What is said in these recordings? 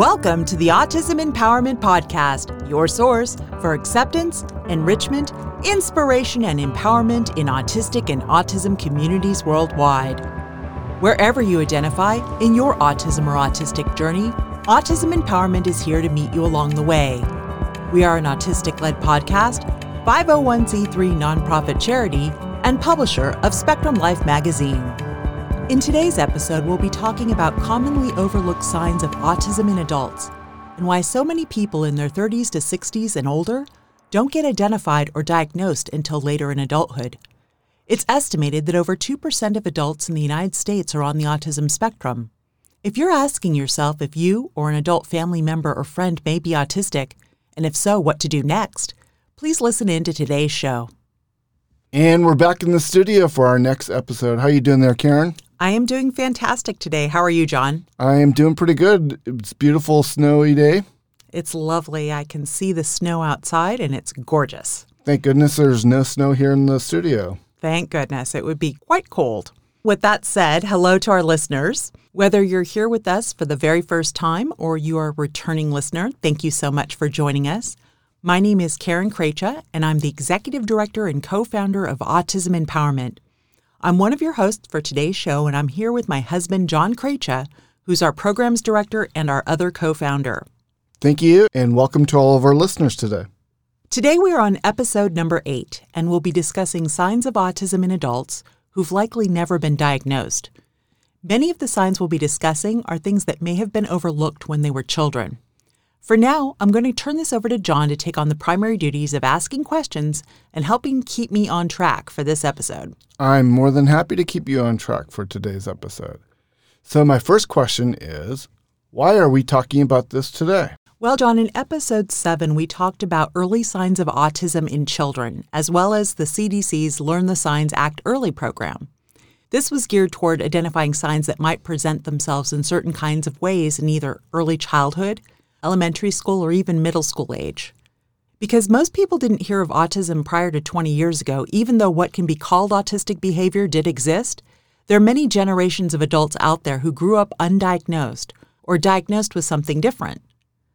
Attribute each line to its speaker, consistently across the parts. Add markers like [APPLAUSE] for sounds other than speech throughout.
Speaker 1: Welcome to the Autism Empowerment Podcast, your source for acceptance, enrichment, inspiration, and empowerment in autistic and autism communities worldwide. Wherever you identify in your autism or autistic journey, Autism Empowerment is here to meet you along the way. We are an autistic led podcast, 501c3 nonprofit charity, and publisher of Spectrum Life magazine. In today's episode, we'll be talking about commonly overlooked signs of autism in adults and why so many people in their 30s to 60s and older don't get identified or diagnosed until later in adulthood. It's estimated that over 2% of adults in the United States are on the autism spectrum. If you're asking yourself if you or an adult family member or friend may be autistic, and if so, what to do next, please listen in to today's show.
Speaker 2: And we're back in the studio for our next episode. How you doing there, Karen?
Speaker 1: I am doing fantastic today. How are you, John?
Speaker 2: I am doing pretty good. It's a beautiful snowy day.
Speaker 1: It's lovely. I can see the snow outside and it's gorgeous.
Speaker 2: Thank goodness there's no snow here in the studio.
Speaker 1: Thank goodness. It would be quite cold. With that said, hello to our listeners. Whether you're here with us for the very first time or you are a returning listener, thank you so much for joining us. My name is Karen Krejcha, and I'm the Executive Director and co founder of Autism Empowerment. I'm one of your hosts for today's show, and I'm here with my husband, John Krejcha, who's our programs director and our other co founder.
Speaker 2: Thank you, and welcome to all of our listeners today.
Speaker 1: Today, we are on episode number eight, and we'll be discussing signs of autism in adults who've likely never been diagnosed. Many of the signs we'll be discussing are things that may have been overlooked when they were children. For now, I'm going to turn this over to John to take on the primary duties of asking questions and helping keep me on track for this episode.
Speaker 2: I'm more than happy to keep you on track for today's episode. So, my first question is why are we talking about this today?
Speaker 1: Well, John, in episode 7, we talked about early signs of autism in children, as well as the CDC's Learn the Signs Act Early program. This was geared toward identifying signs that might present themselves in certain kinds of ways in either early childhood, elementary school, or even middle school age. Because most people didn't hear of autism prior to 20 years ago, even though what can be called autistic behavior did exist, there are many generations of adults out there who grew up undiagnosed or diagnosed with something different.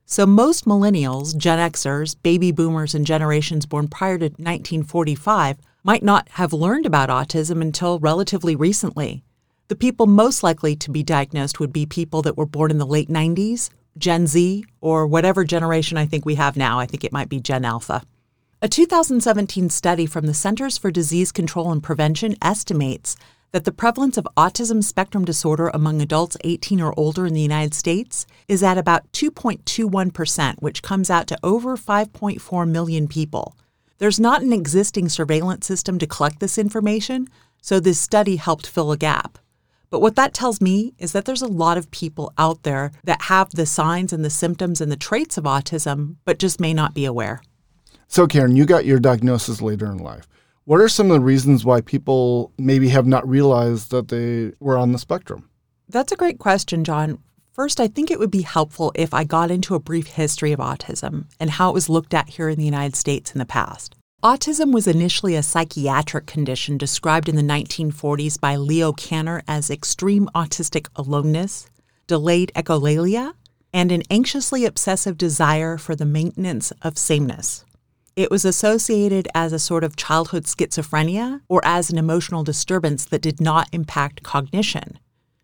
Speaker 1: So most millennials, Gen Xers, baby boomers, and generations born prior to 1945 might not have learned about autism until relatively recently. The people most likely to be diagnosed would be people that were born in the late 90s Gen Z, or whatever generation I think we have now. I think it might be Gen Alpha. A 2017 study from the Centers for Disease Control and Prevention estimates that the prevalence of autism spectrum disorder among adults 18 or older in the United States is at about 2.21%, which comes out to over 5.4 million people. There's not an existing surveillance system to collect this information, so this study helped fill a gap. But what that tells me is that there's a lot of people out there that have the signs and the symptoms and the traits of autism, but just may not be aware.
Speaker 2: So, Karen, you got your diagnosis later in life. What are some of the reasons why people maybe have not realized that they were on the spectrum?
Speaker 1: That's a great question, John. First, I think it would be helpful if I got into a brief history of autism and how it was looked at here in the United States in the past. Autism was initially a psychiatric condition described in the 1940s by Leo Kanner as extreme autistic aloneness, delayed echolalia, and an anxiously obsessive desire for the maintenance of sameness. It was associated as a sort of childhood schizophrenia or as an emotional disturbance that did not impact cognition.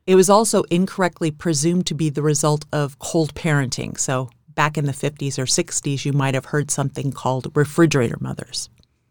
Speaker 1: It was also incorrectly presumed to be the result of cold parenting, so back in the 50s or 60s, you might have heard something called refrigerator mothers.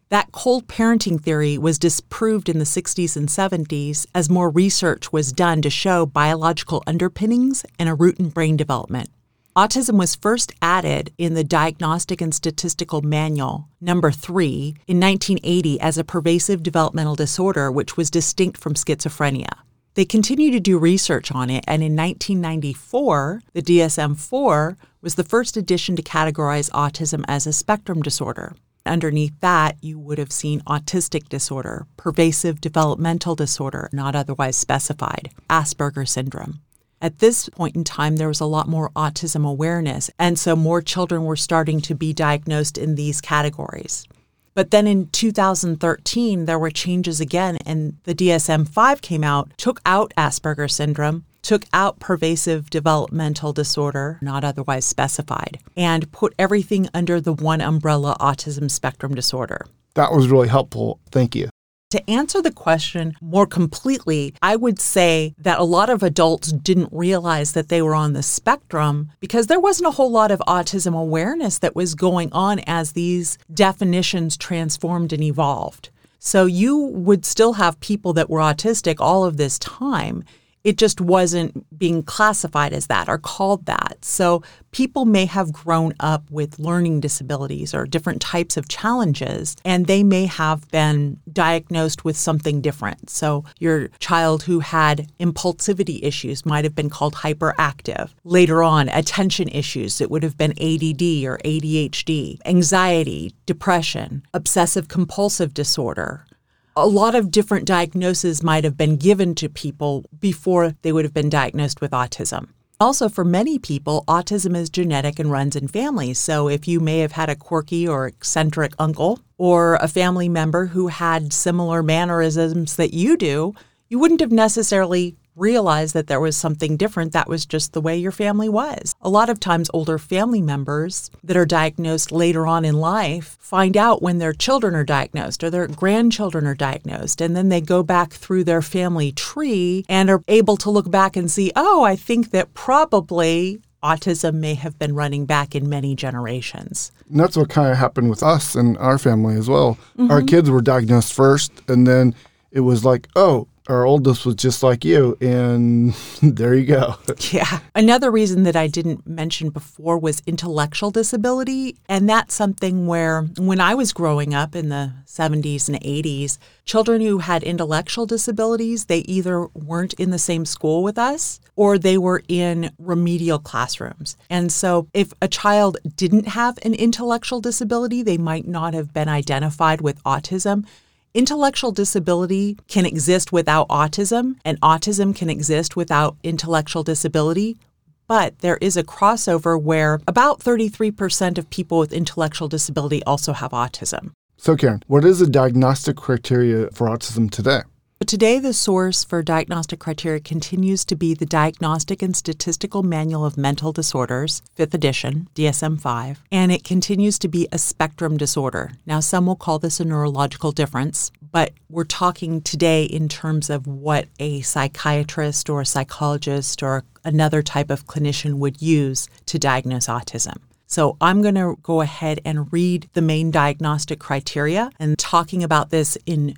Speaker 1: That cold parenting theory was disproved in the 60s and 70s as more research was done to show biological underpinnings and a root in brain development. Autism was first added in the Diagnostic and Statistical Manual, number three, in 1980 as a pervasive developmental disorder, which was distinct from schizophrenia. They continued to do research on it, and in 1994, the DSM 4 was the first edition to categorize autism as a spectrum disorder. Underneath that, you would have seen autistic disorder, pervasive developmental disorder, not otherwise specified, Asperger syndrome. At this point in time, there was a lot more autism awareness, and so more children were starting to be diagnosed in these categories. But then in 2013, there were changes again, and the DSM 5 came out, took out Asperger syndrome, took out pervasive developmental disorder, not otherwise specified, and put everything under the one umbrella autism spectrum disorder.
Speaker 2: That was really helpful. Thank you.
Speaker 1: To answer the question more completely, I would say that a lot of adults didn't realize that they were on the spectrum because there wasn't a whole lot of autism awareness that was going on as these definitions transformed and evolved. So you would still have people that were autistic all of this time it just wasn't being classified as that or called that. So people may have grown up with learning disabilities or different types of challenges, and they may have been diagnosed with something different. So your child who had impulsivity issues might have been called hyperactive. Later on, attention issues, it would have been ADD or ADHD, anxiety, depression, obsessive compulsive disorder a lot of different diagnoses might have been given to people before they would have been diagnosed with autism. Also, for many people, autism is genetic and runs in families. So, if you may have had a quirky or eccentric uncle or a family member who had similar mannerisms that you do, you wouldn't have necessarily realize that there was something different. That was just the way your family was. A lot of times, older family members that are diagnosed later on in life find out when their children are diagnosed or their grandchildren are diagnosed. And then they go back through their family tree and are able to look back and see, oh, I think that probably autism may have been running back in many generations.
Speaker 2: And that's what kind of happened with us and our family as well. Mm-hmm. Our kids were diagnosed first, and then it was like, oh, our oldest was just like you, and [LAUGHS] there you go.
Speaker 1: Yeah. Another reason that I didn't mention before was intellectual disability. And that's something where, when I was growing up in the 70s and 80s, children who had intellectual disabilities, they either weren't in the same school with us or they were in remedial classrooms. And so, if a child didn't have an intellectual disability, they might not have been identified with autism Intellectual disability can exist without autism, and autism can exist without intellectual disability. But there is a crossover where about 33% of people with intellectual disability also have autism.
Speaker 2: So, Karen, what is the diagnostic criteria for autism today?
Speaker 1: But today, the source for diagnostic criteria continues to be the Diagnostic and Statistical Manual of Mental Disorders, 5th edition, DSM 5, and it continues to be a spectrum disorder. Now, some will call this a neurological difference, but we're talking today in terms of what a psychiatrist or a psychologist or another type of clinician would use to diagnose autism. So I'm going to go ahead and read the main diagnostic criteria and talking about this in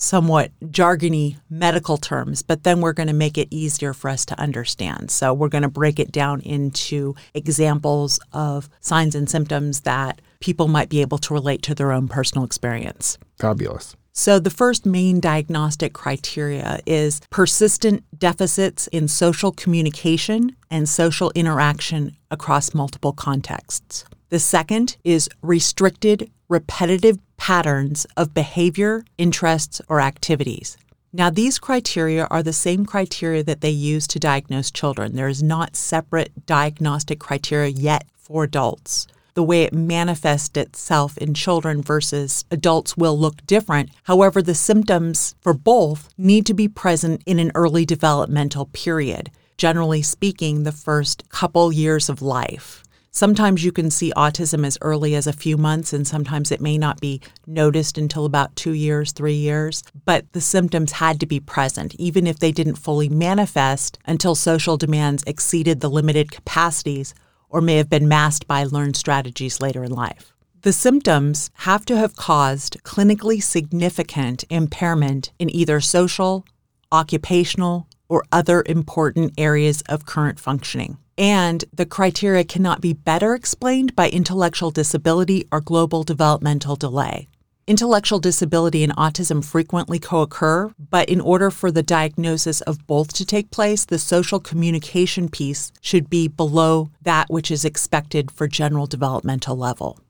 Speaker 1: somewhat jargony medical terms, but then we're going to make it easier for us to understand. So we're going to break it down into examples of signs and symptoms that people might be able to relate to their own personal experience.
Speaker 2: Fabulous.
Speaker 1: So, the first main diagnostic criteria is persistent deficits in social communication and social interaction across multiple contexts. The second is restricted repetitive patterns of behavior, interests, or activities. Now, these criteria are the same criteria that they use to diagnose children. There is not separate diagnostic criteria yet for adults. The way it manifests itself in children versus adults will look different. However, the symptoms for both need to be present in an early developmental period, generally speaking, the first couple years of life. Sometimes you can see autism as early as a few months, and sometimes it may not be noticed until about two years, three years. But the symptoms had to be present, even if they didn't fully manifest until social demands exceeded the limited capacities or may have been masked by learned strategies later in life. The symptoms have to have caused clinically significant impairment in either social, occupational, or other important areas of current functioning and the criteria cannot be better explained by intellectual disability or global developmental delay. Intellectual disability and autism frequently co occur, but in order for the diagnosis of both to take place, the social communication piece should be below that which is expected for general developmental level.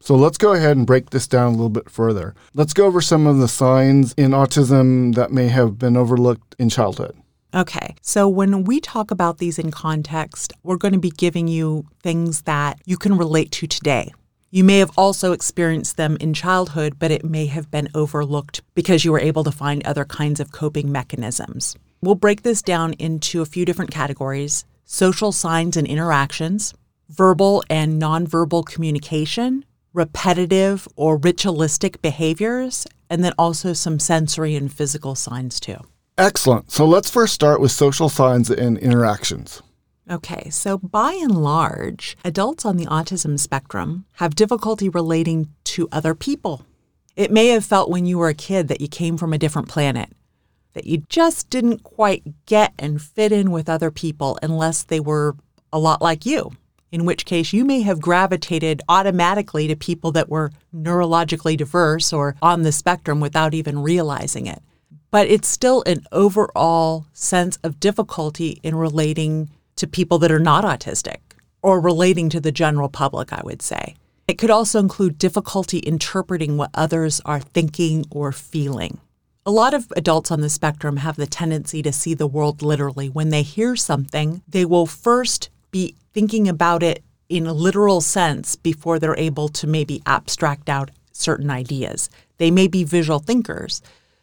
Speaker 2: So let's go ahead and break this down a little bit further. Let's go over some of the signs in autism that may have been overlooked in childhood.
Speaker 1: Okay, so when we talk about these in context, we're going to be giving you things that you can relate to today. You may have also experienced them in childhood, but it may have been overlooked because you were able to find other kinds of coping mechanisms. We'll break this down into a few different categories social signs and interactions, verbal and nonverbal communication, repetitive or ritualistic behaviors, and then also some sensory and physical signs too.
Speaker 2: Excellent. So let's first start with social signs and interactions.
Speaker 1: Okay, so by and large, adults on the autism spectrum have difficulty relating to other people. It may have felt when you were a kid that you came from a different planet, that you just didn't quite get and fit in with other people unless they were a lot like you, in which case you may have gravitated automatically to people that were neurologically diverse or on the spectrum without even realizing it. But it's still an overall sense of difficulty in relating to people that are not autistic or relating to the general public, I would say. It could also include difficulty interpreting what others are thinking or feeling. A lot of adults on the spectrum have the tendency to see the world literally. When they hear something, they will first be thinking about it in a literal sense before they're able to maybe abstract out certain ideas. They may be visual thinkers.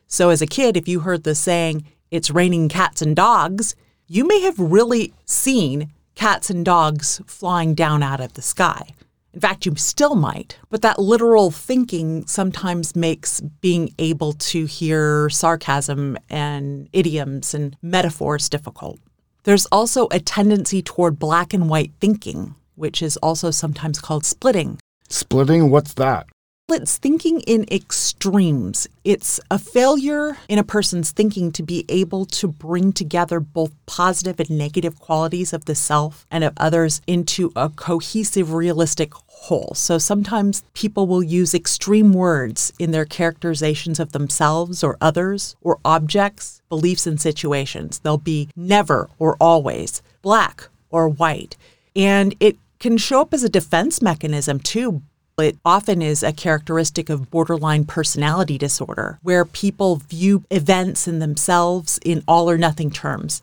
Speaker 1: So, as a kid, if you heard the saying, it's raining cats and dogs, you may have really seen cats and dogs flying down out of the sky. In fact, you still might, but that literal thinking sometimes makes being able to hear sarcasm and idioms and metaphors difficult. There's also a tendency toward black and white thinking, which is also sometimes called splitting.
Speaker 2: Splitting, what's that?
Speaker 1: It's thinking in extremes. It's a failure in a person's thinking to be able to bring together both positive and negative qualities of the self and of others into a cohesive, realistic whole. So sometimes people will use extreme words in their characterizations of themselves or others or objects, beliefs, and situations. They'll be never or always, black or white. And it can show up as a defense mechanism too it often is a characteristic of borderline personality disorder, where people view events and themselves in all or nothing terms.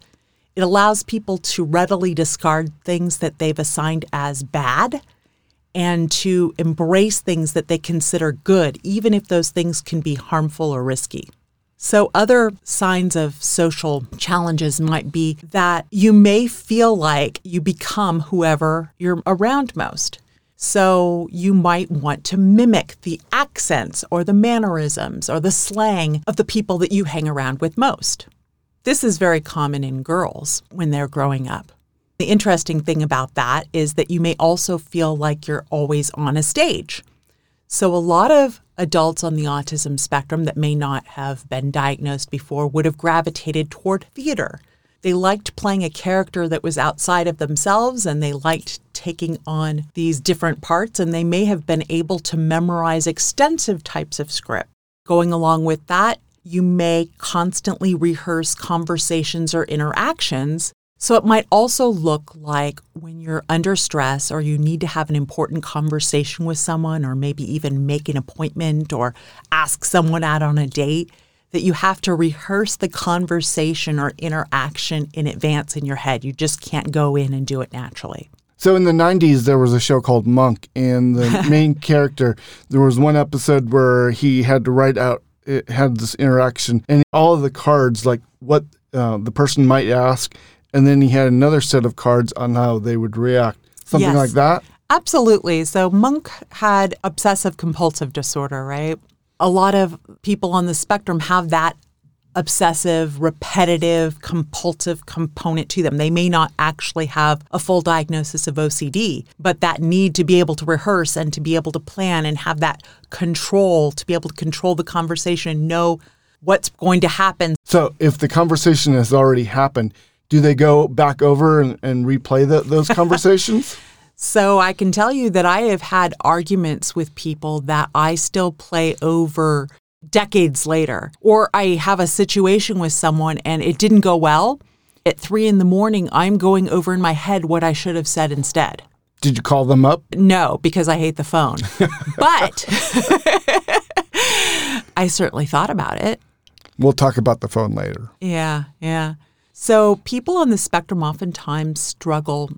Speaker 1: It allows people to readily discard things that they've assigned as bad and to embrace things that they consider good, even if those things can be harmful or risky. So, other signs of social challenges might be that you may feel like you become whoever you're around most. So you might want to mimic the accents or the mannerisms or the slang of the people that you hang around with most. This is very common in girls when they're growing up. The interesting thing about that is that you may also feel like you're always on a stage. So, a lot of adults on the autism spectrum that may not have been diagnosed before would have gravitated toward theater they liked playing a character that was outside of themselves and they liked taking on these different parts, and they may have been able to memorize extensive types of script. Going along with that, you may constantly rehearse conversations or interactions. So it might also look like when you're under stress or you need to have an important conversation with someone, or maybe even make an appointment or ask someone out on a date that you have to rehearse the conversation or interaction in advance in your head. You just can't go in and do it naturally.
Speaker 2: So in the 90s, there was a show called Monk, and the [LAUGHS] main character, there was one episode where he had to write out, it had this interaction, and all of the cards, like what uh, the person might ask, and then he had another set of cards on how they would react. Something yes. like that?
Speaker 1: Absolutely. So Monk had obsessive compulsive disorder, right? a lot of people on the spectrum have that obsessive, repetitive, compulsive component to them. They may not actually have a full diagnosis of OCD, but that need to be able to rehearse and to be able to plan and have that control, to be able to control the conversation and know what's going to happen.
Speaker 2: So, if the conversation has already happened, do they go back over and, and replay the, those [LAUGHS] conversations?
Speaker 1: So I can tell you that I have had arguments with people that I still play over decades later. Or I have a situation with someone and it didn't go well. At three in the morning, I'm going over in my head what I should have said instead.
Speaker 2: Did you call them up?
Speaker 1: No, because I hate the phone. [LAUGHS] but [LAUGHS] I certainly thought about it.
Speaker 2: We'll talk about the phone later.
Speaker 1: Yeah, yeah. So people on the spectrum oftentimes struggle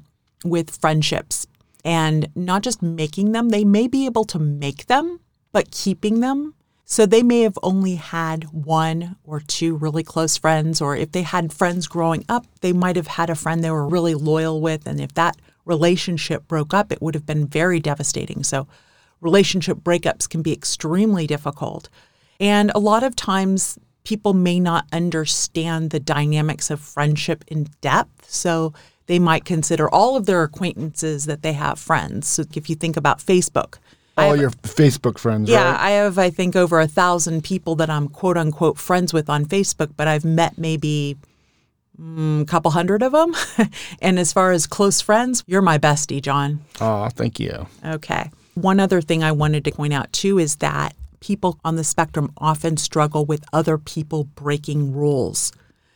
Speaker 1: with friendships and not just making them, they may be able to make them, but keeping them So they may have only had one or two really close friends, or if they had friends growing up, they might have had a friend they were really loyal with. And if that relationship broke up, it would have been very devastating. So relationship breakups can be extremely difficult. And a lot of times, people may not understand the dynamics of friendship in depth. So they might consider all of their acquaintances that they have friends. So if you think about Facebook,
Speaker 2: all your Facebook friends,
Speaker 1: yeah,
Speaker 2: right?
Speaker 1: I have, I think, over a thousand people that I'm quote unquote friends with on Facebook, but I've met maybe mm, a couple hundred of them. [LAUGHS] and as far as close friends, you're my bestie, John.
Speaker 2: Oh, thank you.
Speaker 1: Okay. One other thing I wanted to point out too is that people on the spectrum often struggle with other people breaking rules.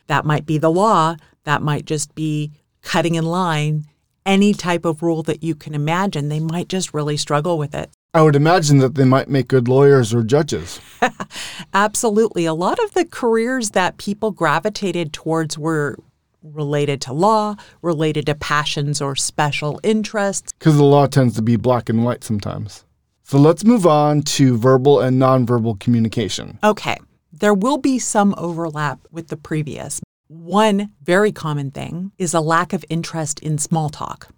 Speaker 1: That might be the law, that might just be cutting in line. Any type of rule that you can imagine, they might just really struggle with it.
Speaker 2: I would imagine that they might make good lawyers or judges. [LAUGHS]
Speaker 1: Absolutely. A lot of the careers that people gravitated towards were related to law, related to passions or special interests.
Speaker 2: Because the law tends to be black and white sometimes. So let's move on to verbal and nonverbal communication.
Speaker 1: Okay, there will be some overlap with the previous. One very common thing is a lack of interest in small talk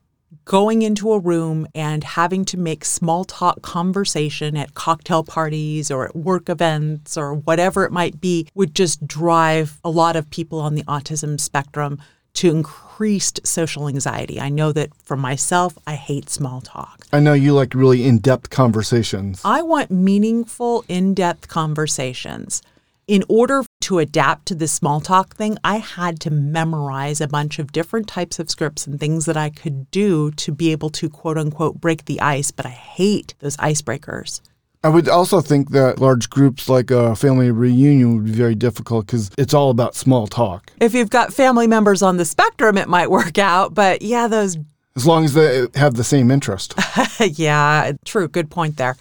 Speaker 1: going into a room and having to make small talk conversation at cocktail parties or at work events or whatever it might be would just drive a lot of people on the autism spectrum to increased social anxiety. I know that for myself, I hate small talk.
Speaker 2: I know you like really in depth conversations.
Speaker 1: I want meaningful, in depth conversations in order to adapt to this small talk thing, I had to memorize a bunch of different types of scripts and things that I could do to be able to quote unquote break the ice. But I hate those icebreakers.
Speaker 2: I would also think that large groups like a family reunion would be very difficult because it's all about small talk.
Speaker 1: If you've got family members on the spectrum, it might work out. But yeah, those.
Speaker 2: As long as they have the same interest. [LAUGHS]
Speaker 1: yeah, true. Good point there.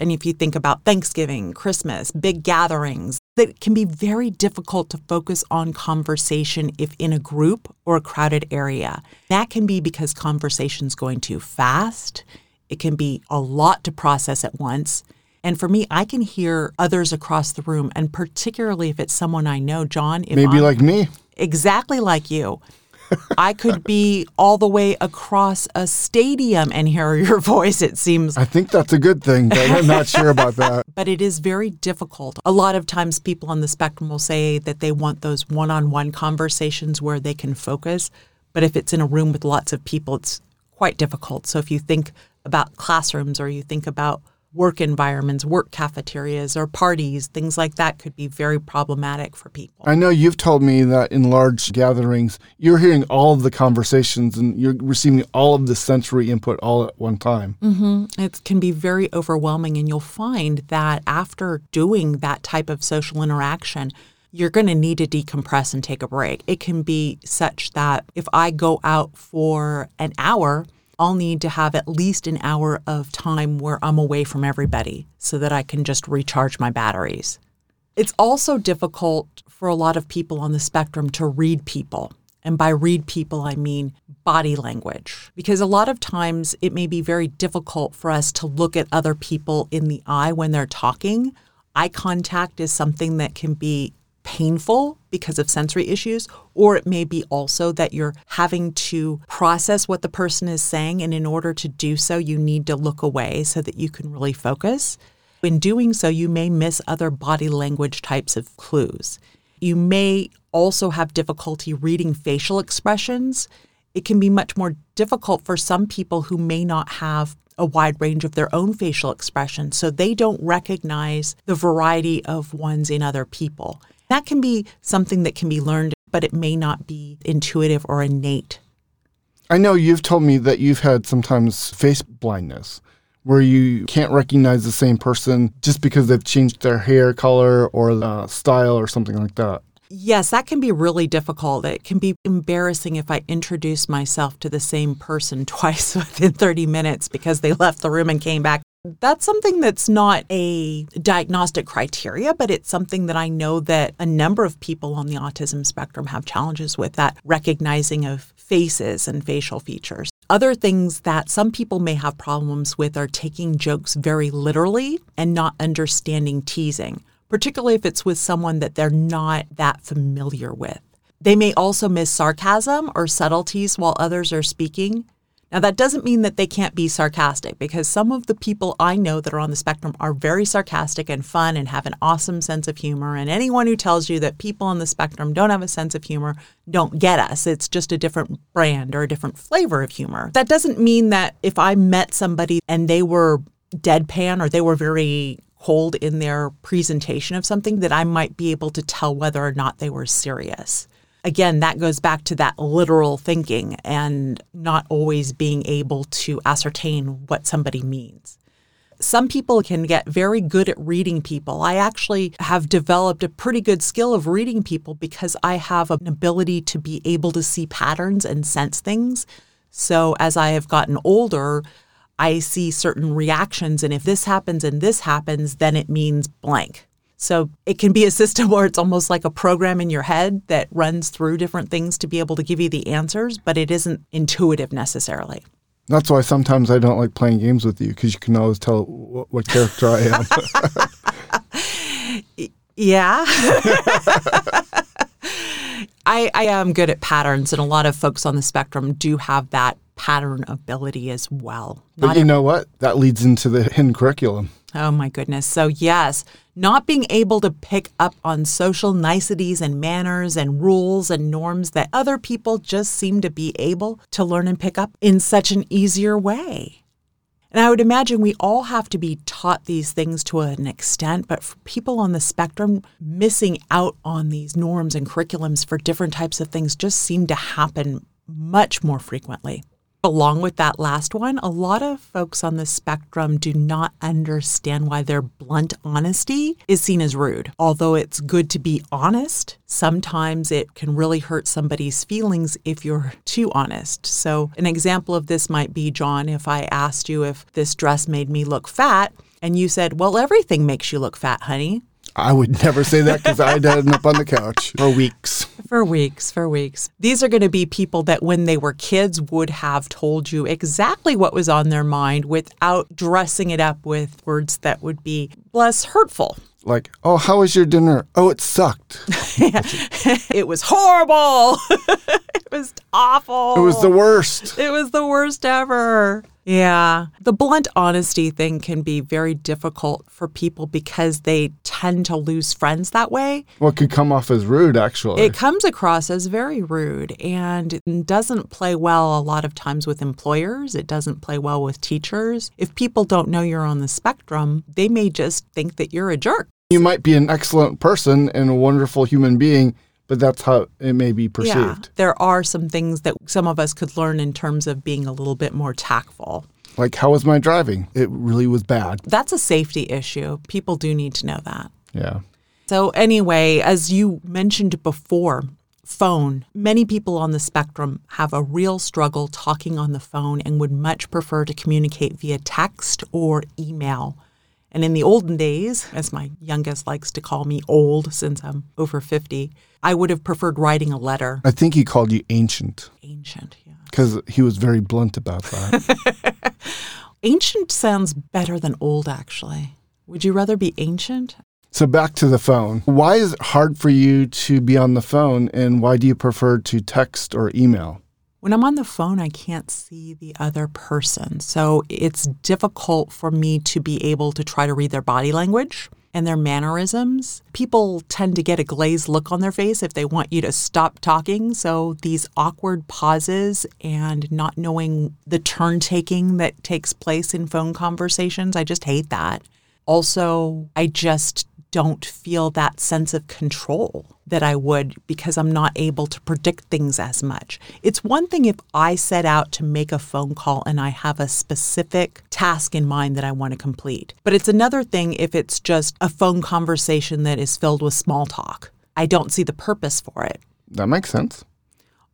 Speaker 1: And if you think about Thanksgiving, Christmas, big gatherings, that can be very difficult to focus on conversation if in a group or a crowded area. That can be because conversation's going too fast. It can be a lot to process at once. And for me, I can hear others across the room, and particularly if it's someone I know, John.
Speaker 2: Maybe
Speaker 1: I'm,
Speaker 2: like me.
Speaker 1: Exactly like you. I could be all the way across a stadium and hear your [LAUGHS] voice, it seems.
Speaker 2: I think that's a good thing, but I'm not sure about that. [LAUGHS]
Speaker 1: But it is very difficult. A lot of times people on the spectrum will say that they want those one on one conversations where they can focus. But if it's in a room with lots of people, it's quite difficult. So if you think about classrooms or you think about work environments, work cafeterias, or parties, things like that could be very problematic for people.
Speaker 2: I know you've told me that in large gatherings, you're hearing all of the conversations and you're receiving all of the sensory input all at one time.
Speaker 1: Mm-hmm. It can be very overwhelming, and you'll find that after doing that type of social interaction, you're going to need to decompress and take a break. It can be such that if I go out for an hour, I'll need to have at least an hour of time where I'm away from everybody so that I can just recharge my batteries. It's also difficult for a lot of people on the spectrum to read people. And by read people, I mean body language. Because a lot of times it may be very difficult for us to look at other people in the eye when they're talking. Eye contact is something that can be painful because of sensory issues, or it may be also that you're having to process what the person is saying. And in order to do so, you need to look away so that you can really focus. In doing so, you may miss other body language types of clues. You may also have difficulty reading facial expressions. It can be much more difficult for some people who may not have a wide range of their own facial expressions, so they don't recognize the variety of ones in other people. That can be something that can be learned, but it may not be intuitive or innate.
Speaker 2: I know you've told me that you've had sometimes face blindness where you can't recognize the same person just because they've changed their hair color or uh, style or something like that.
Speaker 1: Yes, that can be really difficult. It can be embarrassing if I introduce myself to the same person [LAUGHS] twice within 30 minutes because they left the room and came back that's something that's not a diagnostic criteria, but it's something that I know that a number of people on the autism spectrum have challenges with that recognizing of faces and facial features. Other things that some people may have problems with are taking jokes very literally and not understanding teasing, particularly if it's with someone that they're not that familiar with. They may also miss sarcasm or subtleties while others are speaking. Now, that doesn't mean that they can't be sarcastic because some of the people I know that are on the spectrum are very sarcastic and fun and have an awesome sense of humor. And anyone who tells you that people on the spectrum don't have a sense of humor don't get us. It's just a different brand or a different flavor of humor. That doesn't mean that if I met somebody and they were deadpan or they were very cold in their presentation of something, that I might be able to tell whether or not they were serious again, that goes back to that literal thinking and not always being able to ascertain what somebody means. Some people can get very good at reading people. I actually have developed a pretty good skill of reading people because I have an ability to be able to see patterns and sense things. So as I have gotten older, I see certain reactions. And if this happens and this happens, then it means blank. So it can be a system where it's almost like a program in your head that runs through different things to be able to give you the answers, but it isn't intuitive necessarily.
Speaker 2: That's why sometimes I don't like playing games with you because you can always tell what, what character I am. [LAUGHS]
Speaker 1: yeah. [LAUGHS] I, I am good at patterns, and a lot of folks on the spectrum do have that pattern ability as well.
Speaker 2: Not but you know what? That leads into the hidden curriculum.
Speaker 1: Oh my goodness. So, yes, not being able to pick up on social niceties and manners and rules and norms that other people just seem to be able to learn and pick up in such an easier way. And I would imagine we all have to be taught these things to an extent, but for people on the spectrum, missing out on these norms and curriculums for different types of things just seem to happen much more frequently. Along with that last one, a lot of folks on the spectrum do not understand why their blunt honesty is seen as rude. Although it's good to be honest, sometimes it can really hurt somebody's feelings if you're too honest. So, an example of this might be John, if I asked you if this dress made me look fat, and you said, Well, everything makes you look fat, honey.
Speaker 2: I would never say that because I'd end up on the couch for weeks.
Speaker 1: For weeks, for weeks. These are going to be people that when they were kids would have told you exactly what was on their mind without dressing it up with words that would be less hurtful.
Speaker 2: Like, oh, how was your dinner? Oh, it sucked. [LAUGHS]
Speaker 1: it was horrible. [LAUGHS] it was awful.
Speaker 2: It was the worst.
Speaker 1: It was the worst ever. Yeah. The blunt honesty thing can be very difficult for people because they tend to lose friends that way.
Speaker 2: Well, it could come off as rude, actually.
Speaker 1: It comes across as very rude and doesn't play well a lot of times with employers. It doesn't play well with teachers. If people don't know you're on the spectrum, they may just think that you're a jerk.
Speaker 2: You might be an excellent person and a wonderful human being but that's how it may be perceived. Yeah,
Speaker 1: there are some things that some of us could learn in terms of being a little bit more tactful.
Speaker 2: Like, how was my driving? It really was bad.
Speaker 1: That's a safety issue. People do need to know that.
Speaker 2: Yeah.
Speaker 1: So, anyway, as you mentioned before, phone. Many people on the spectrum have a real struggle talking on the phone and would much prefer to communicate via text or email. And in the olden days, as my youngest likes to call me old since I'm over 50, I would have preferred writing a letter.
Speaker 2: I think he called you ancient.
Speaker 1: Ancient, yeah.
Speaker 2: Because he was very blunt about that. [LAUGHS]
Speaker 1: ancient sounds better than old, actually. Would you rather be ancient?
Speaker 2: So back to the phone. Why is it hard for you to be on the phone and why do you prefer to text or email?
Speaker 1: When I'm on the phone, I can't see the other person. So it's difficult for me to be able to try to read their body language and their mannerisms. People tend to get a glazed look on their face if they want you to stop talking. So these awkward pauses and not knowing the turn taking that takes place in phone conversations, I just hate that. Also, I just don't feel that sense of control that I would because I'm not able to predict things as much. It's one thing if I set out to make a phone call and I have a specific task in mind that I want to complete, but it's another thing if it's just a phone conversation that is filled with small talk. I don't see the purpose for it.
Speaker 2: That makes sense.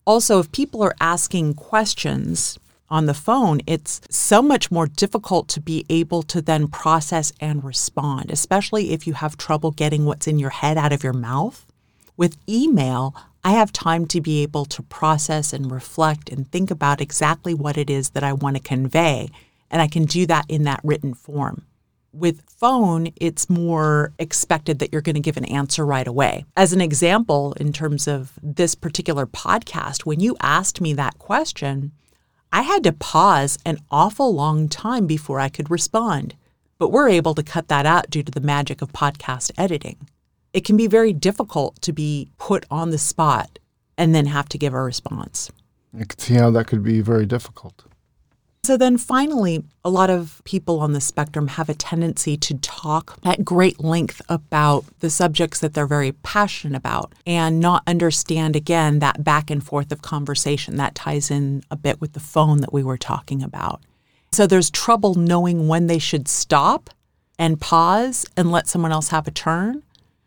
Speaker 1: Also, if people are asking questions, on the phone, it's so much more difficult to be able to then process and respond, especially if you have trouble getting what's in your head out of your mouth With email, I have time to be able to process and reflect and think about exactly what it is that I want to convey, and I can do that in that written form. With phone, it's more expected that you're going to give an answer right away. As an example, in terms of this particular podcast, when you asked me that question, I had to pause an awful long time before I could respond. But we're able to cut that out due to the magic of podcast editing. It can be very difficult to be put on the spot and then have to give a response.
Speaker 2: I can see how that could be very difficult.
Speaker 1: So, then finally, a lot of people on the spectrum have a tendency to talk at great length about the subjects that they're very passionate about and not understand, again, that back and forth of conversation. That ties in a bit with the phone that we were talking about. So, there's trouble knowing when they should stop and pause and let someone else have a turn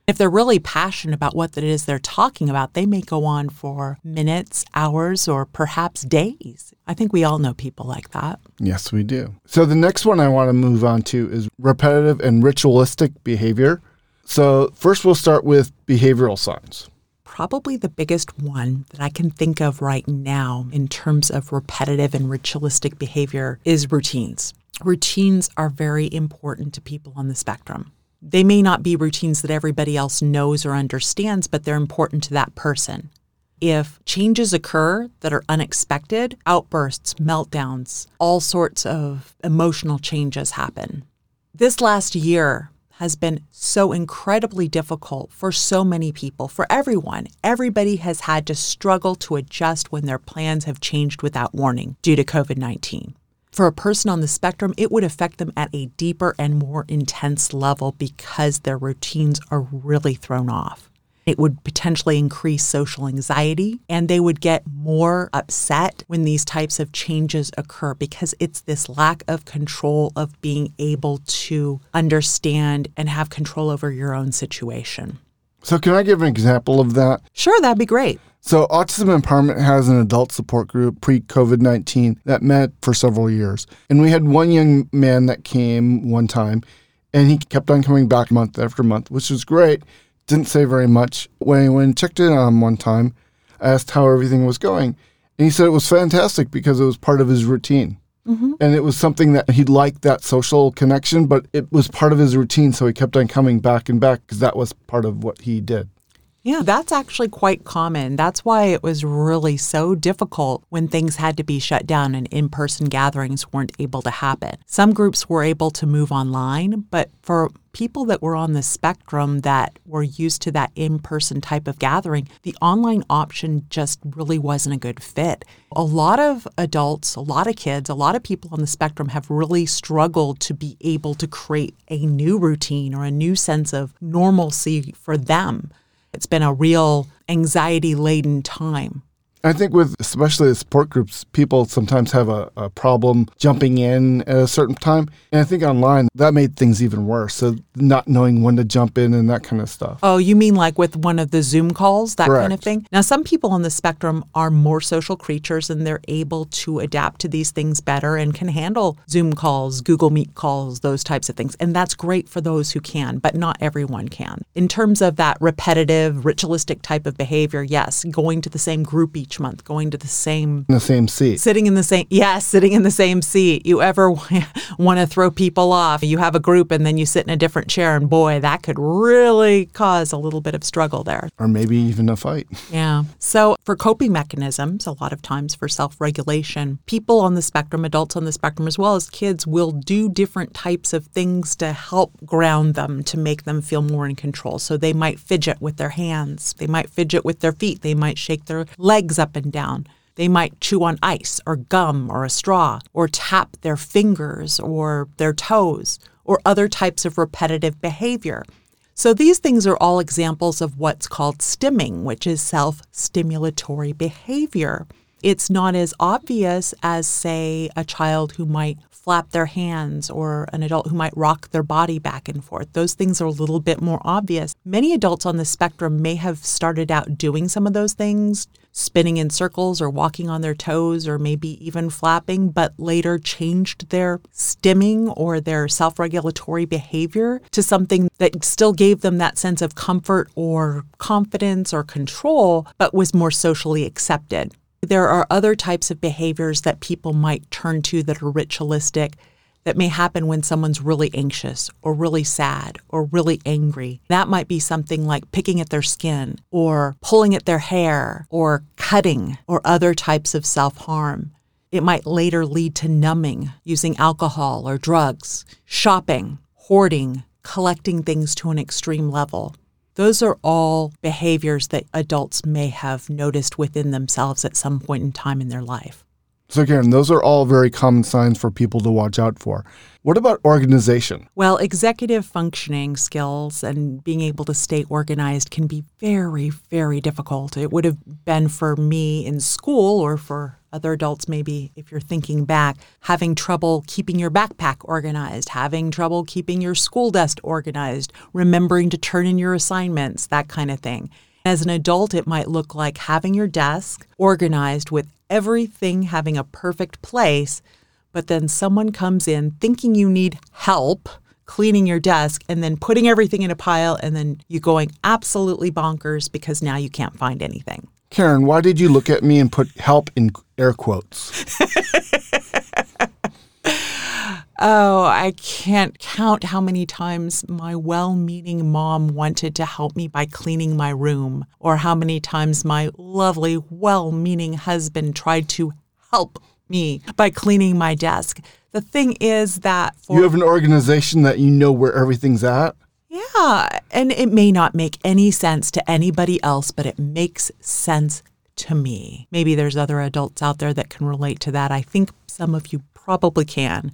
Speaker 1: if they're really passionate about what it is they're talking about, they may go on for minutes, hours, or perhaps days. I think we all know people like that.
Speaker 2: Yes, we do. So the next one I want to move on to is repetitive and ritualistic behavior. So, first we'll start with behavioral signs.
Speaker 1: Probably the biggest one that I can think of right now in terms of repetitive and ritualistic behavior is routines. Routines are very important to people on the spectrum. They may not be routines that everybody else knows or understands, but they're important to that person. If changes occur that are unexpected, outbursts, meltdowns, all sorts of emotional changes happen. This last year has been so incredibly difficult for so many people, for everyone. Everybody has had to struggle to adjust when their plans have changed without warning due to COVID 19. For a person on the spectrum, it would affect them at a deeper and more intense level because their routines are really thrown off. It would potentially increase social anxiety, and they would get more upset when these types of changes occur because it's this lack of control of being able to understand and have control over your own situation.
Speaker 2: So, can I give an example of that?
Speaker 1: Sure, that'd be great.
Speaker 2: So, Autism Empowerment has an adult support group pre COVID 19 that met for several years. And we had one young man that came one time, and he kept on coming back month after month, which was great. Didn't say very much. When I went and checked in on him one time, I asked how everything was going. And he said it was fantastic because it was part of his routine. Mm-hmm. And it was something that he liked that social connection, but it was part of his routine. So he kept on coming back and back because that was part of what he did.
Speaker 1: Yeah, that's actually quite common. That's why it was really so difficult when things had to be shut down and in person gatherings weren't able to happen. Some groups were able to move online, but for people that were on the spectrum that were used to that in person type of gathering, the online option just really wasn't a good fit. A lot of adults, a lot of kids, a lot of people on the spectrum have really struggled to be able to create a new routine or a new sense of normalcy for them. It's been a real anxiety laden time.
Speaker 2: I think with especially the support groups, people sometimes have a, a, problem jumping in at a certain time. And I think online that made things even worse. So not knowing when to jump in and that kind of stuff.
Speaker 1: Oh, you mean like with one of the Zoom calls, that Correct. kind of thing? Now, some people on the spectrum are more social creatures and they're able to adapt to these things better and can handle Zoom calls, Google Meet calls, those types of things. And that's great for those who can, but not everyone can. In terms of that repetitive, ritualistic type of behavior, yes, going to the same group each each month, going to the same
Speaker 2: in the same seat,
Speaker 1: sitting in the same yes, sitting in the same seat. You ever [LAUGHS] want to throw people off? You have a group and then you sit in a different chair, and boy, that could really cause a little bit of struggle there,
Speaker 2: or maybe even a fight.
Speaker 1: Yeah. So for coping mechanisms, a lot of times for self-regulation, people on the spectrum, adults on the spectrum, as well as kids, will do different types of things to help ground them to make them feel more in control. So they might fidget with their hands, they might fidget with their feet, they might shake their legs up and down. They might chew on ice or gum or a straw, or tap their fingers or their toes, or other types of repetitive behavior. So these things are all examples of what's called stimming, which is self stimulatory behavior. It's not as obvious as, say, a child who might flap their hands or an adult who might rock their body back and forth. Those things are a little bit more obvious. Many adults on the spectrum may have started out doing some of those things, spinning in circles or walking on their toes or maybe even flapping, but later changed their stimming or their self regulatory behavior to something that still gave them that sense of comfort or confidence or control, but was more socially accepted. There are other types of behaviors that people might turn to that are ritualistic that may happen when someone's really anxious or really sad or really angry. That might be something like picking at their skin or pulling at their hair or cutting or other types of self harm. It might later lead to numbing using alcohol or drugs, shopping, hoarding, collecting things to an extreme level. Those are all behaviors that adults may have noticed within themselves at some point in time in their life.
Speaker 2: So, Karen, those are all very common signs for people to watch out for. What about organization?
Speaker 1: Well, executive functioning skills and being able to stay organized can be very, very difficult. It would have been for me in school or for other adults, maybe if you're thinking back, having trouble keeping your backpack organized, having trouble keeping your school desk organized, remembering to turn in your assignments, that kind of thing. As an adult, it might look like having your desk organized with everything having a perfect place, but then someone comes in thinking you need help cleaning your desk and then putting everything in a pile and then you going absolutely bonkers because now you can't find anything.
Speaker 2: Karen, why did you look at me and put help in air quotes?
Speaker 1: Oh, I can't count how many times my well meaning mom wanted to help me by cleaning my room, or how many times my lovely, well meaning husband tried to help me by cleaning my desk. The thing is that
Speaker 2: for, you have an organization that you know where everything's at.
Speaker 1: Yeah, and it may not make any sense to anybody else, but it makes sense to me. Maybe there's other adults out there that can relate to that. I think some of you probably can.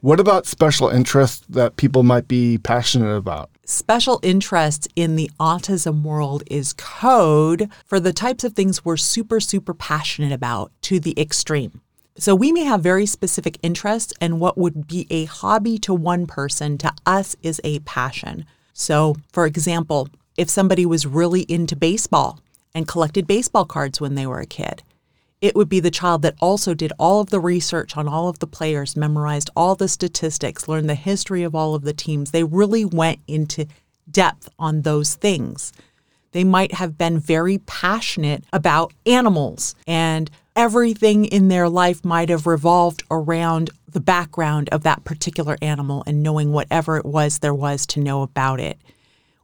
Speaker 2: What about special interests that people might be passionate about?
Speaker 1: Special interest in the autism world is code for the types of things we're super, super passionate about to the extreme. So we may have very specific interests, and what would be a hobby to one person, to us, is a passion. So, for example, if somebody was really into baseball and collected baseball cards when they were a kid, it would be the child that also did all of the research on all of the players, memorized all the statistics, learned the history of all of the teams. They really went into depth on those things. They might have been very passionate about animals, and everything in their life might have revolved around the background of that particular animal and knowing whatever it was there was to know about it.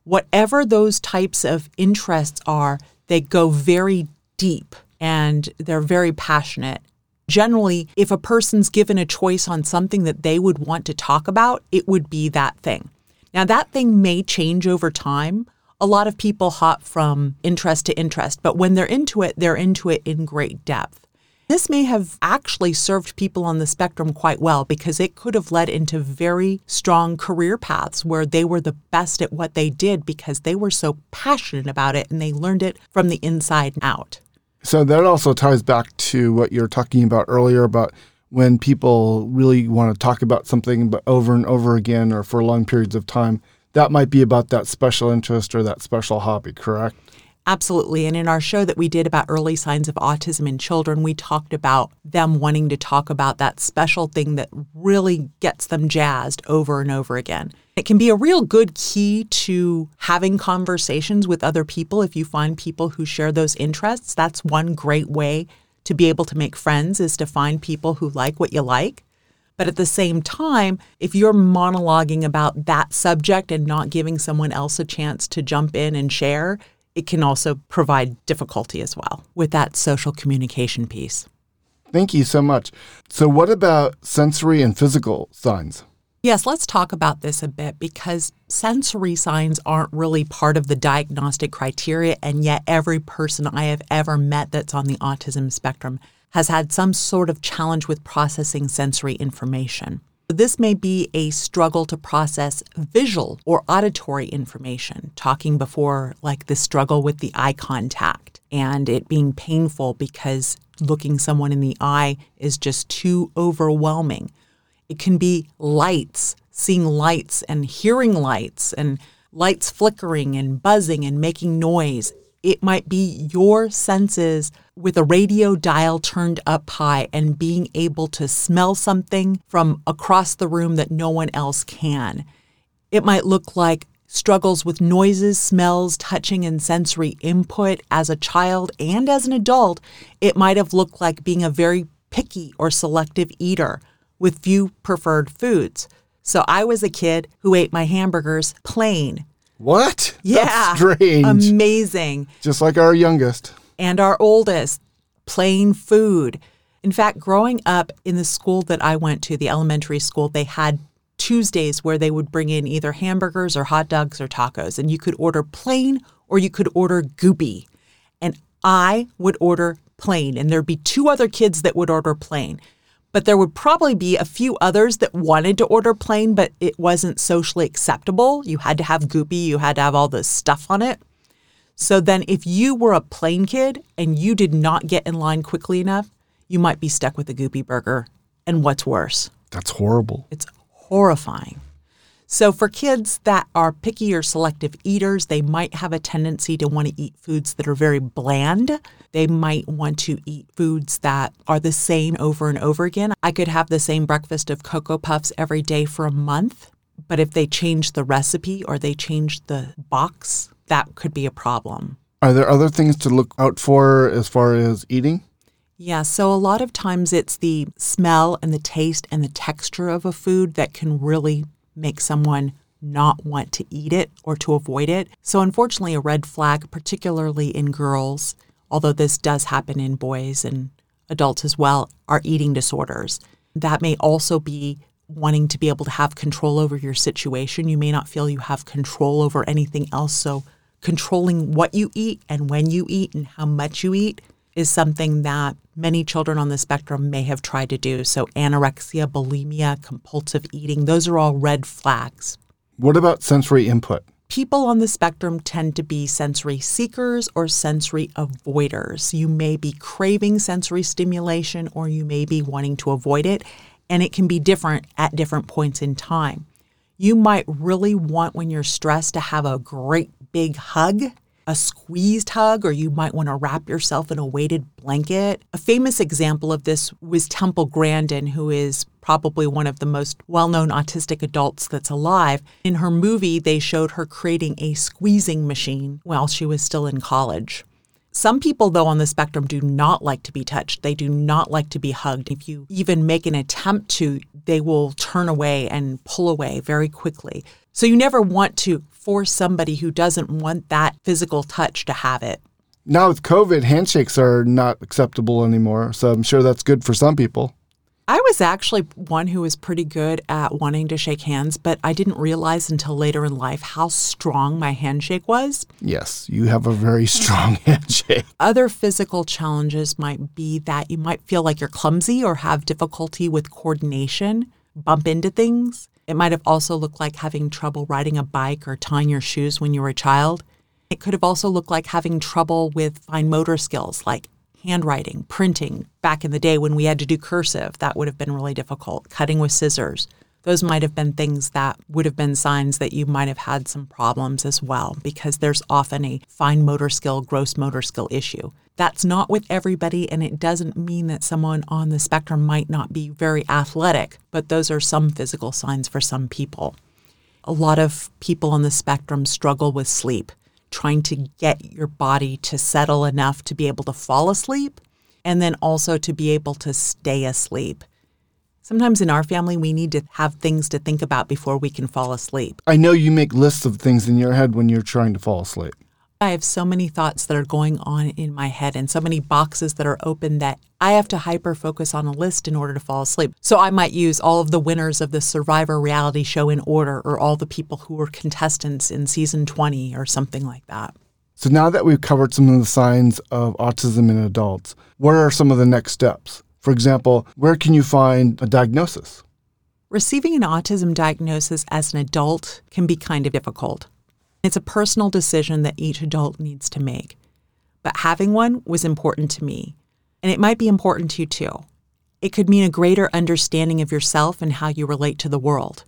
Speaker 1: Whatever those types of interests are, they go very deep and they're very passionate. Generally, if a person's given a choice on something that they would want to talk about, it would be that thing. Now, that thing may change over time. A lot of people hop from interest to interest, but when they're into it, they're into it in great depth. This may have actually served people on the spectrum quite well because it could have led into very strong career paths where they were the best at what they did because they were so passionate about it and they learned it from the inside out.
Speaker 2: So that also ties back to what you're talking about earlier about when people really want to talk about something but over and over again or for long periods of time. That might be about that special interest or that special hobby, correct?
Speaker 1: Absolutely. And in our show that we did about early signs of autism in children, we talked about them wanting to talk about that special thing that really gets them jazzed over and over again. It can be a real good key to having conversations with other people if you find people who share those interests. That's one great way to be able to make friends is to find people who like what you like. But at the same time, if you're monologuing about that subject and not giving someone else a chance to jump in and share, it can also provide difficulty as well with that social communication piece.
Speaker 2: Thank you so much. So, what about sensory and physical signs?
Speaker 1: Yes, let's talk about this a bit because sensory signs aren't really part of the diagnostic criteria, and yet every person I have ever met that's on the autism spectrum has had some sort of challenge with processing sensory information. This may be a struggle to process visual or auditory information, talking before like the struggle with the eye contact and it being painful because looking someone in the eye is just too overwhelming. It can be lights, seeing lights and hearing lights and lights flickering and buzzing and making noise. It might be your senses with a radio dial turned up high and being able to smell something from across the room that no one else can. It might look like struggles with noises, smells, touching, and sensory input as a child and as an adult. It might have looked like being a very picky or selective eater with few preferred foods. So I was a kid who ate my hamburgers plain.
Speaker 2: What?
Speaker 1: Yeah.
Speaker 2: That's strange.
Speaker 1: Amazing.
Speaker 2: Just like our youngest.
Speaker 1: And our oldest, plain food. In fact, growing up in the school that I went to, the elementary school, they had Tuesdays where they would bring in either hamburgers or hot dogs or tacos, and you could order plain or you could order goopy. And I would order plain, and there'd be two other kids that would order plain but there would probably be a few others that wanted to order plain, but it wasn't socially acceptable. You had to have goopy, you had to have all this stuff on it. So then, if you were a plain kid and you did not get in line quickly enough, you might be stuck with a goopy burger. And what's worse?
Speaker 2: That's horrible.
Speaker 1: It's horrifying. So, for kids that are picky or selective eaters, they might have a tendency to want to eat foods that are very bland. They might want to eat foods that are the same over and over again. I could have the same breakfast of Cocoa Puffs every day for a month, but if they change the recipe or they change the box, that could be a problem.
Speaker 2: Are there other things to look out for as far as eating?
Speaker 1: Yeah, so a lot of times it's the smell and the taste and the texture of a food that can really make someone not want to eat it or to avoid it. So, unfortunately, a red flag, particularly in girls, although this does happen in boys and adults as well, are eating disorders. That may also be wanting to be able to have control over your situation. You may not feel you have control over anything else. So, controlling what you eat and when you eat and how much you eat is something that many children on the spectrum may have tried to do. So, anorexia, bulimia, compulsive eating, those are all red flags.
Speaker 2: What about sensory input?
Speaker 1: People on the spectrum tend to be sensory seekers or sensory avoiders. You may be craving sensory stimulation or you may be wanting to avoid it, and it can be different at different points in time. You might really want, when you're stressed, to have a great big hug a squeezed hug, or you might want to wrap yourself in a weighted blanket. A famous example of this was Temple Grandin, who is probably one of the most well known autistic adults that's alive. In her movie, they showed her creating a squeezing machine while she was still in college. Some people, though, on the spectrum do not like to be touched. They do not like to be hugged. If you even make an attempt to, they will turn away and pull away very quickly. So you never want to force somebody who doesn't want that physical touch to have it.
Speaker 2: Now with COVID, handshakes are not acceptable anymore. So I'm sure that's good for some people.
Speaker 1: I was actually one who was pretty good at wanting to shake hands, but I didn't realize until later in life how strong my handshake was.
Speaker 2: Yes, you have a very strong [LAUGHS] handshake.
Speaker 1: Other physical challenges might be that you might feel like you're clumsy or have difficulty with coordination, bump into things. It might have also looked like having trouble riding a bike or tying your shoes when you were a child. It could have also looked like having trouble with fine motor skills like handwriting, printing. Back in the day when we had to do cursive, that would have been really difficult. Cutting with scissors. Those might have been things that would have been signs that you might have had some problems as well, because there's often a fine motor skill, gross motor skill issue. That's not with everybody, and it doesn't mean that someone on the spectrum might not be very athletic, but those are some physical signs for some people. A lot of people on the spectrum struggle with sleep, trying to get your body to settle enough to be able to fall asleep and then also to be able to stay asleep. Sometimes in our family, we need to have things to think about before we can fall asleep.
Speaker 2: I know you make lists of things in your head when you're trying to fall asleep.
Speaker 1: I have so many thoughts that are going on in my head and so many boxes that are open that I have to hyper focus on a list in order to fall asleep. So I might use all of the winners of the Survivor reality show in order or all the people who were contestants in season 20 or something like that.
Speaker 2: So now that we've covered some of the signs of autism in adults, what are some of the next steps? For example, where can you find a diagnosis?
Speaker 1: Receiving an autism diagnosis as an adult can be kind of difficult. It's a personal decision that each adult needs to make. But having one was important to me. and it might be important to you too. It could mean a greater understanding of yourself and how you relate to the world.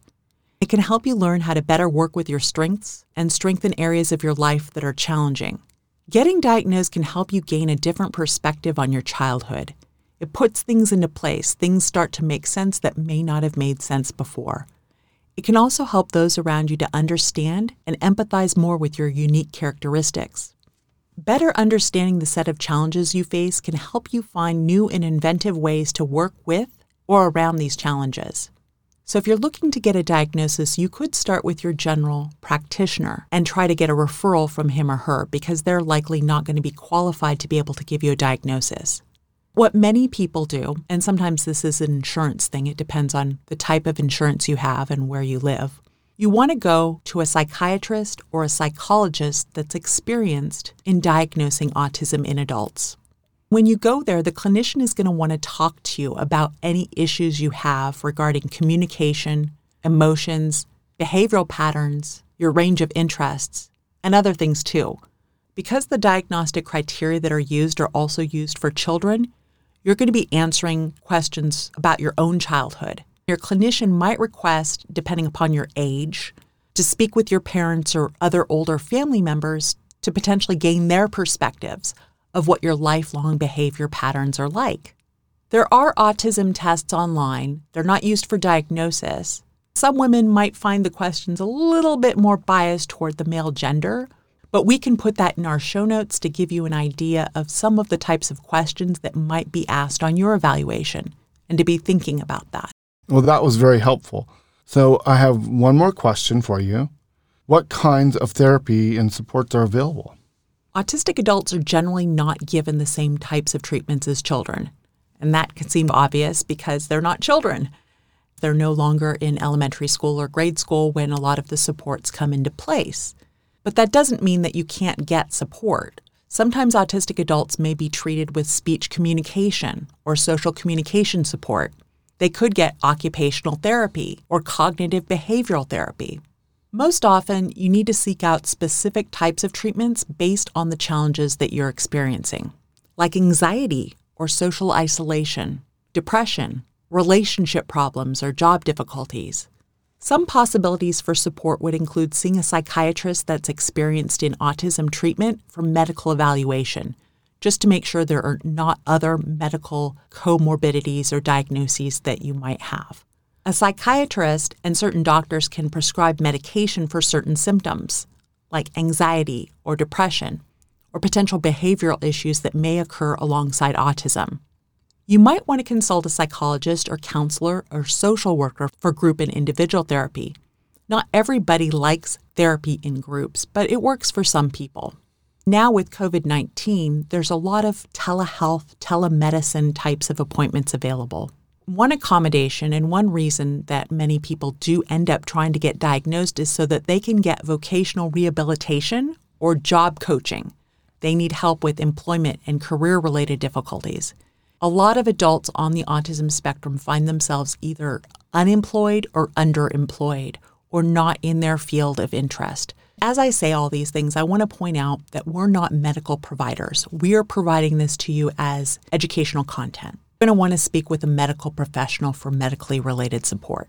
Speaker 1: It can help you learn how to better work with your strengths and strengthen areas of your life that are challenging. Getting diagnosed can help you gain a different perspective on your childhood. It puts things into place, things start to make sense that may not have made sense before. It can also help those around you to understand and empathize more with your unique characteristics. Better understanding the set of challenges you face can help you find new and inventive ways to work with or around these challenges. So, if you're looking to get a diagnosis, you could start with your general practitioner and try to get a referral from him or her because they're likely not going to be qualified to be able to give you a diagnosis. What many people do, and sometimes this is an insurance thing, it depends on the type of insurance you have and where you live. You want to go to a psychiatrist or a psychologist that's experienced in diagnosing autism in adults. When you go there, the clinician is going to want to talk to you about any issues you have regarding communication, emotions, behavioral patterns, your range of interests, and other things too. Because the diagnostic criteria that are used are also used for children, you're going to be answering questions about your own childhood. Your clinician might request, depending upon your age, to speak with your parents or other older family members to potentially gain their perspectives of what your lifelong behavior patterns are like. There are autism tests online. They're not used for diagnosis. Some women might find the questions a little bit more biased toward the male gender, but we can put that in our show notes to give you an idea of some of the types of questions that might be asked on your evaluation and to be thinking about that.
Speaker 2: Well, that was very helpful. So I have one more question for you. What kinds of therapy and supports are available?
Speaker 1: Autistic adults are generally not given the same types of treatments as children. And that can seem obvious because they're not children. They're no longer in elementary school or grade school when a lot of the supports come into place. But that doesn't mean that you can't get support. Sometimes autistic adults may be treated with speech communication or social communication support. They could get occupational therapy or cognitive behavioral therapy. Most often, you need to seek out specific types of treatments based on the challenges that you're experiencing, like anxiety or social isolation, depression, relationship problems, or job difficulties. Some possibilities for support would include seeing a psychiatrist that's experienced in autism treatment for medical evaluation, just to make sure there are not other medical comorbidities or diagnoses that you might have. A psychiatrist and certain doctors can prescribe medication for certain symptoms, like anxiety or depression, or potential behavioral issues that may occur alongside autism. You might want to consult a psychologist or counselor or social worker for group and individual therapy. Not everybody likes therapy in groups, but it works for some people. Now, with COVID 19, there's a lot of telehealth, telemedicine types of appointments available. One accommodation and one reason that many people do end up trying to get diagnosed is so that they can get vocational rehabilitation or job coaching. They need help with employment and career related difficulties. A lot of adults on the autism spectrum find themselves either unemployed or underemployed or not in their field of interest. As I say all these things, I want to point out that we're not medical providers. We are providing this to you as educational content You're going to want to speak with a medical professional for medically related support.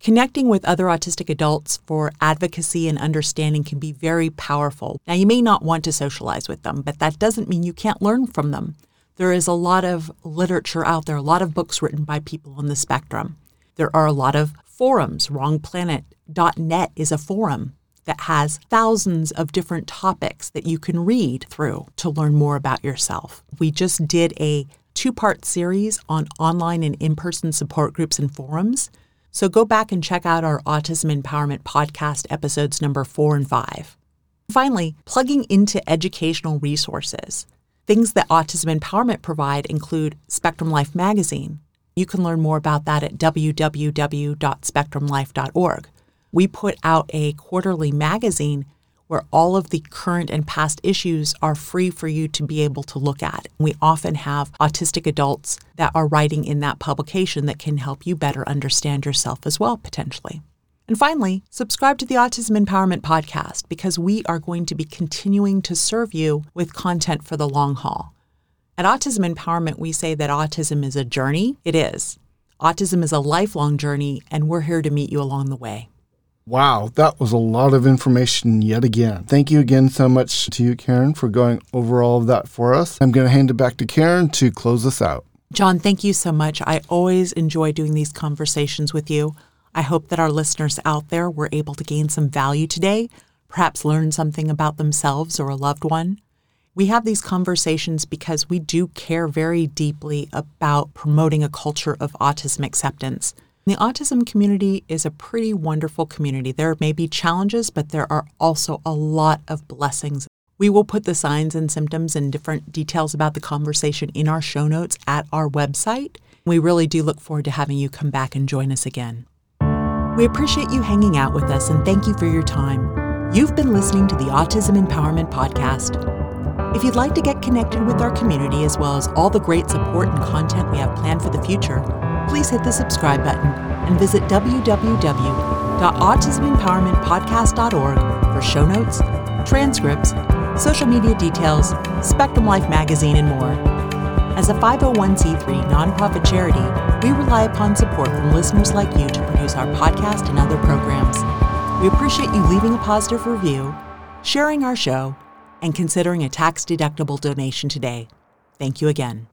Speaker 1: Connecting with other autistic adults for advocacy and understanding can be very powerful. Now, you may not want to socialize with them, but that doesn't mean you can't learn from them. There is a lot of literature out there, a lot of books written by people on the spectrum. There are a lot of forums. WrongPlanet.net is a forum that has thousands of different topics that you can read through to learn more about yourself. We just did a two part series on online and in person support groups and forums. So go back and check out our Autism Empowerment Podcast episodes number four and five. Finally, plugging into educational resources. Things that Autism Empowerment provide include Spectrum Life magazine. You can learn more about that at www.spectrumlife.org. We put out a quarterly magazine where all of the current and past issues are free for you to be able to look at. We often have autistic adults that are writing in that publication that can help you better understand yourself as well, potentially. And finally, subscribe to the Autism Empowerment Podcast because we are going to be continuing to serve you with content for the long haul. At Autism Empowerment, we say that autism is a journey. It is. Autism is a lifelong journey, and we're here to meet you along the way.
Speaker 2: Wow, that was a lot of information yet again. Thank you again so much to you, Karen, for going over all of that for us. I'm going to hand it back to Karen to close us out.
Speaker 1: John, thank you so much. I always enjoy doing these conversations with you. I hope that our listeners out there were able to gain some value today, perhaps learn something about themselves or a loved one. We have these conversations because we do care very deeply about promoting a culture of autism acceptance. The autism community is a pretty wonderful community. There may be challenges, but there are also a lot of blessings. We will put the signs and symptoms and different details about the conversation in our show notes at our website. We really do look forward to having you come back and join us again. We appreciate you hanging out with us and thank you for your time. You've been listening to the Autism Empowerment Podcast. If you'd like to get connected with our community as well as all the great support and content we have planned for the future, please hit the subscribe button and visit www.autismempowermentpodcast.org for show notes, transcripts, social media details, Spectrum Life magazine, and more. As a 501c3 nonprofit charity, we rely upon support from listeners like you to produce our podcast and other programs. We appreciate you leaving a positive review, sharing our show, and considering a tax deductible donation today. Thank you again.